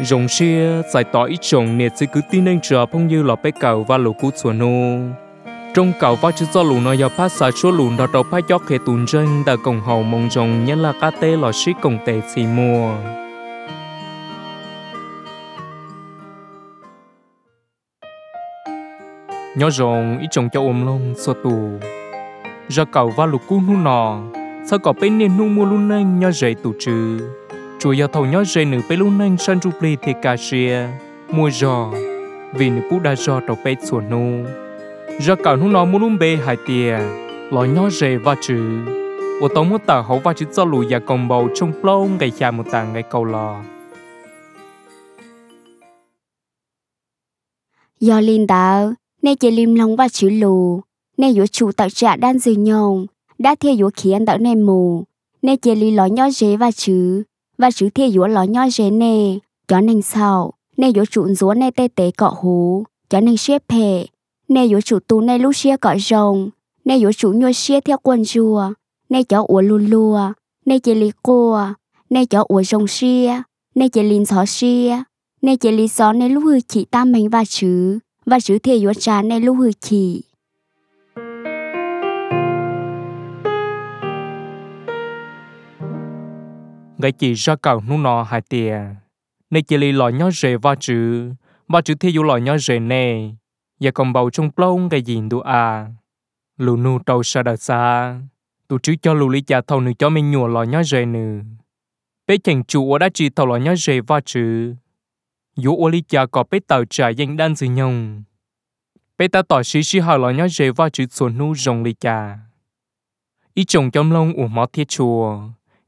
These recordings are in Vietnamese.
rồng xia, giải tỏ ít chồng nè sẽ cứ tin anh chờ phong như là bé cầu và lũ cú chuột nô. Trong cầu và chữ do lũ nó giờ phát xả số lũ đó đầu phát gió khề tùn chân đã cùng hậu mong rồng, nhân là cá tê lọ xí cùng tệ xì mùa. Nhớ rồng ít chồng cho ôm lông, xua tù. Ra cầu và lũ cú nu nò sao có bên nên nu mua luôn anh nhớ dậy tù trừ chùa giao thầu nhói dây nữ bê lưu nâng sân rụp lì thì cả xìa mua giò, vì nữ bú đa giò trọc bê chùa nụ ra cả nụ nó mua lùm bê hai tìa, lò nhói dây và chữ ủa tông mua tà hậu và chữ cho lù ya còng bầu trong plông ngày chà một tàng ngày cầu lò. Do linh đạo, nè chỉ lim lòng và chữ lù, nè yếu chủ tạo trả đan dư nhông đã theo yếu khí ăn tạo nè mù, nè chỉ lý ló nhỏ dế và chứ và chữ thiê yếu ló nhoi dễ nè, cho nên sao? Nè yếu chủ rúa nè tê tê cọ hú, cho nên xếp hệ nè yếu chủ tu nè lúc xia cọ rồng, nè yếu chủ nhua xia theo quân chùa nè chó ủa lùa lùa, nè chê li cua nè chó ủa rồng xia, nè chê linh xó xia. Nè chê lý xó nè lúc hư chỉ ta mình và chữ và chữ thiê yếu trà nè lúc hư chỉ. Gái chỉ ra cầu nu nọ hai tia nên chỉ li lò nhó rề va chữ ba chữ thi dụ lò nhó rề nè. Và còn bầu trong plong cái gì đủ à? Lù nu tàu xa đờ xa tụ chữ cho lù lý cha thầu nữ cho mình nhùa lò nhó rề nữ bé chàng chủ đã chỉ thầu lò nhó rề va chữ dụ ô lý cha có bé tàu trả danh đan gì nhông. Bé ta tỏ sĩ sĩ hỏi lò nhó rề và chữ xuân nu rồng lý cha. Ý chồng trong lông ủ mỏ thiết chùa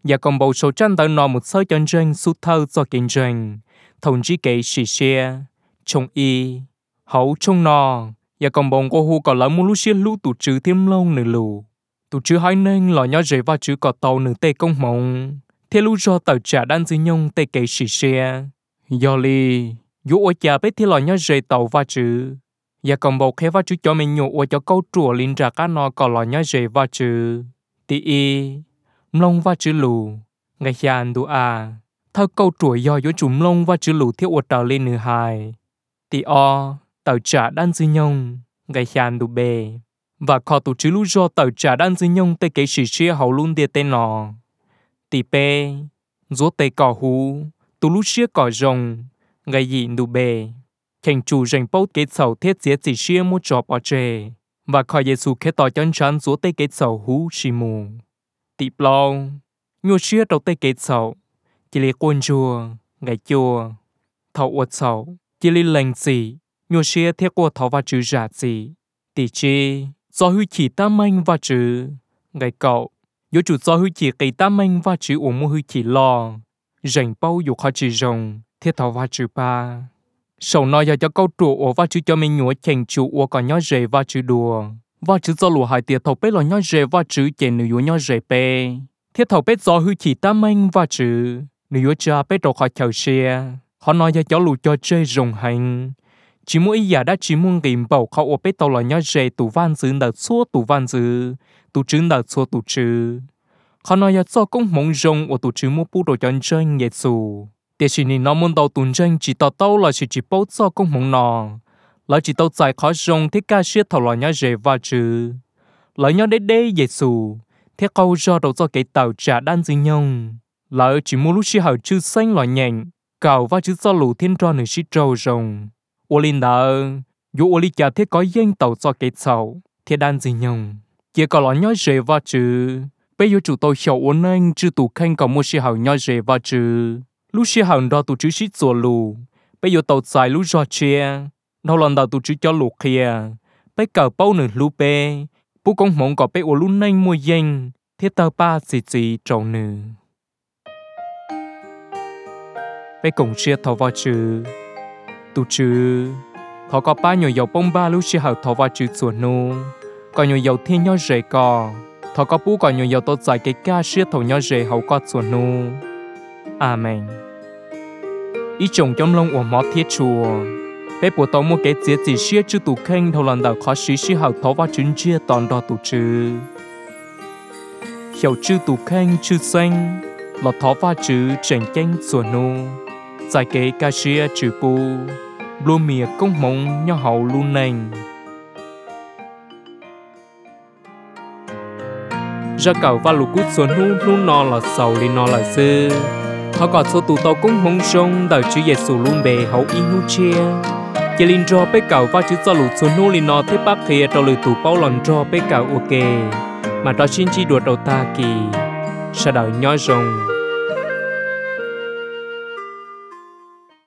và còn bầu số tranh tới nọ một sơ chân tranh sút thơ cho kinh doanh thông chí kế sĩ xe trông y hậu trông nọ và còn bồng cô hu còn lỡ mua lúc xe lũ tụ trừ thêm lâu nửa lù. Tụ trừ hai nên lọ nhỏ dễ và chữ có tàu nửa tê công mộng. Thế lũ do tàu trả đan dư nhông tê kế sĩ xe do lì, dù ô chả bế thế lọ nhỏ dễ tàu và chữ và còn bầu khé và chữ cho mình nhủ ô cho câu trùa linh ra cá nò còn lọ nhớ rể và chữ tí y mlong và chữ lù ngày hiền đủ à thơ câu chuỗi do yếu chúng mlong và chữ lù thiếu ột tờ lên nửa hài. Tì o tàu trả đan dư nhông ngày hiền đủ bề và khó tụ chữ lù do tàu trả đan dư nhông tê kế sĩ chia hậu luôn địa tên nọ. Tì p dỗ tê cỏ hú tụ lù chia cỏ rồng. Ngày gì đủ bề thành chủ dành bốc kế sầu thiết dễ chỉ chia một trò bỏ trề và khỏi Giêsu khế tỏ chân chắn dỗ tê kế sầu hú xì mù tị lòng nhua chia đầu tay kết sầu, chỉ lấy quân chùa ngày chùa thầu uất sầu, chỉ lấy lành gì nhua chia theo qua thầu và chữ giả gì tỷ chi, do hư chỉ tam anh và chữ ngày cậu do chủ do hư chỉ cây tam anh và chữ uống mua hư chỉ lo, rảnh bao dục khó chỉ rồng theo thầu và chữ ba. Sầu nói giờ cho câu trụ ổ và chữ cho mình nhua chèn chủ ổ còn nhó rể và chữ đùa và chữ do lúa hai tiệt thầu bế lò nhói rề và chữ chè nữ yếu nhoi rề bê thiết thầu bế do hư chỉ ta mênh và chữ nữ yếu cha bế đồ khỏi chầu xe. Họ nói cho cháu lù cho chơi rồng hành. Chỉ mỗi giả đã chỉ muốn gìm bảo khẩu ở bế tàu lò nhói rề tủ văn dữ nở xua tủ văn dữ tủ chữ nở xua tủ chữ họ nói cho do cũng mong rồng ở tủ chữ mua bù đồ cho chơi nhẹ xù. Để chỉ nên nó muốn đầu tuần chân chỉ tao tao là chỉ chỉ bảo do cũng mong nó lỡ chỉ tàu giải khó rong thiết ca siết thảo lo nhá rề và chữ lỡ nhá đế đế Giêsu thiết câu do đầu do cái tàu trả đan dư nhông. Lỡ chỉ mua lúc chỉ hậu chư xanh lo nhện cầu và chữ do lù thiên tròn nửa sĩ trâu rồng. Ô linh đỡ dù ô linh chả thiết có danh tàu do cái tàu, thiết đan dư nhông. Kia có lo nhá rề và chữ bây giờ chủ tôi hiểu ôn anh chư tù khanh có mua sĩ hậu nhá rề và chữ lúc sĩ hậu đó tù chữ sĩ zùa lù, bây giờ tàu giải lúc do chia nó lần đầu tôi chữ cho lục kia bây cờ bao nửa lũ bê bố con mong có bé ô lũ nay mua danh thiết tờ ba gì gì trâu nửa bé cùng chia thọ vào chữ. Tụ chữ thọ có ba nhiều dầu bông ba lúc chia hậu thọ vào chữ chuột nô có nhiều dầu thiên nhau rễ cò. Thọ có bố có nhiều dầu tốt giải cái ca chia thọ nhau rễ hậu có chuột nô amen. Ý chồng trong lòng của mót thiết chùa bé bộ tàu mua cái chế chỉ xia chữ tụ kênh thầu lần đầu khó xí xí hậu thấu và chứng chia toàn đo tụ chữ hiểu chữ tụ kênh chữ xanh là thó và chữ chèn chanh sủa nô. Giải kế ca xia trừ pu lô mìa công mộng nhau hậu luôn nành. Ra cầu và lục cút xuống nu nu nọ là sầu li nọ là dư họ có số tụ tàu cũng mong sông đợi chữ Giêsu luôn bề hậu in nu chia chỉ linh cho bé cầu và chữ cho lục xuống nô linh nọ thế bác kia cho lời tụ bao lần cho bé cầu ok. Mà đó xin chỉ đuổi đầu ta kỳ sau đời nhói rồng.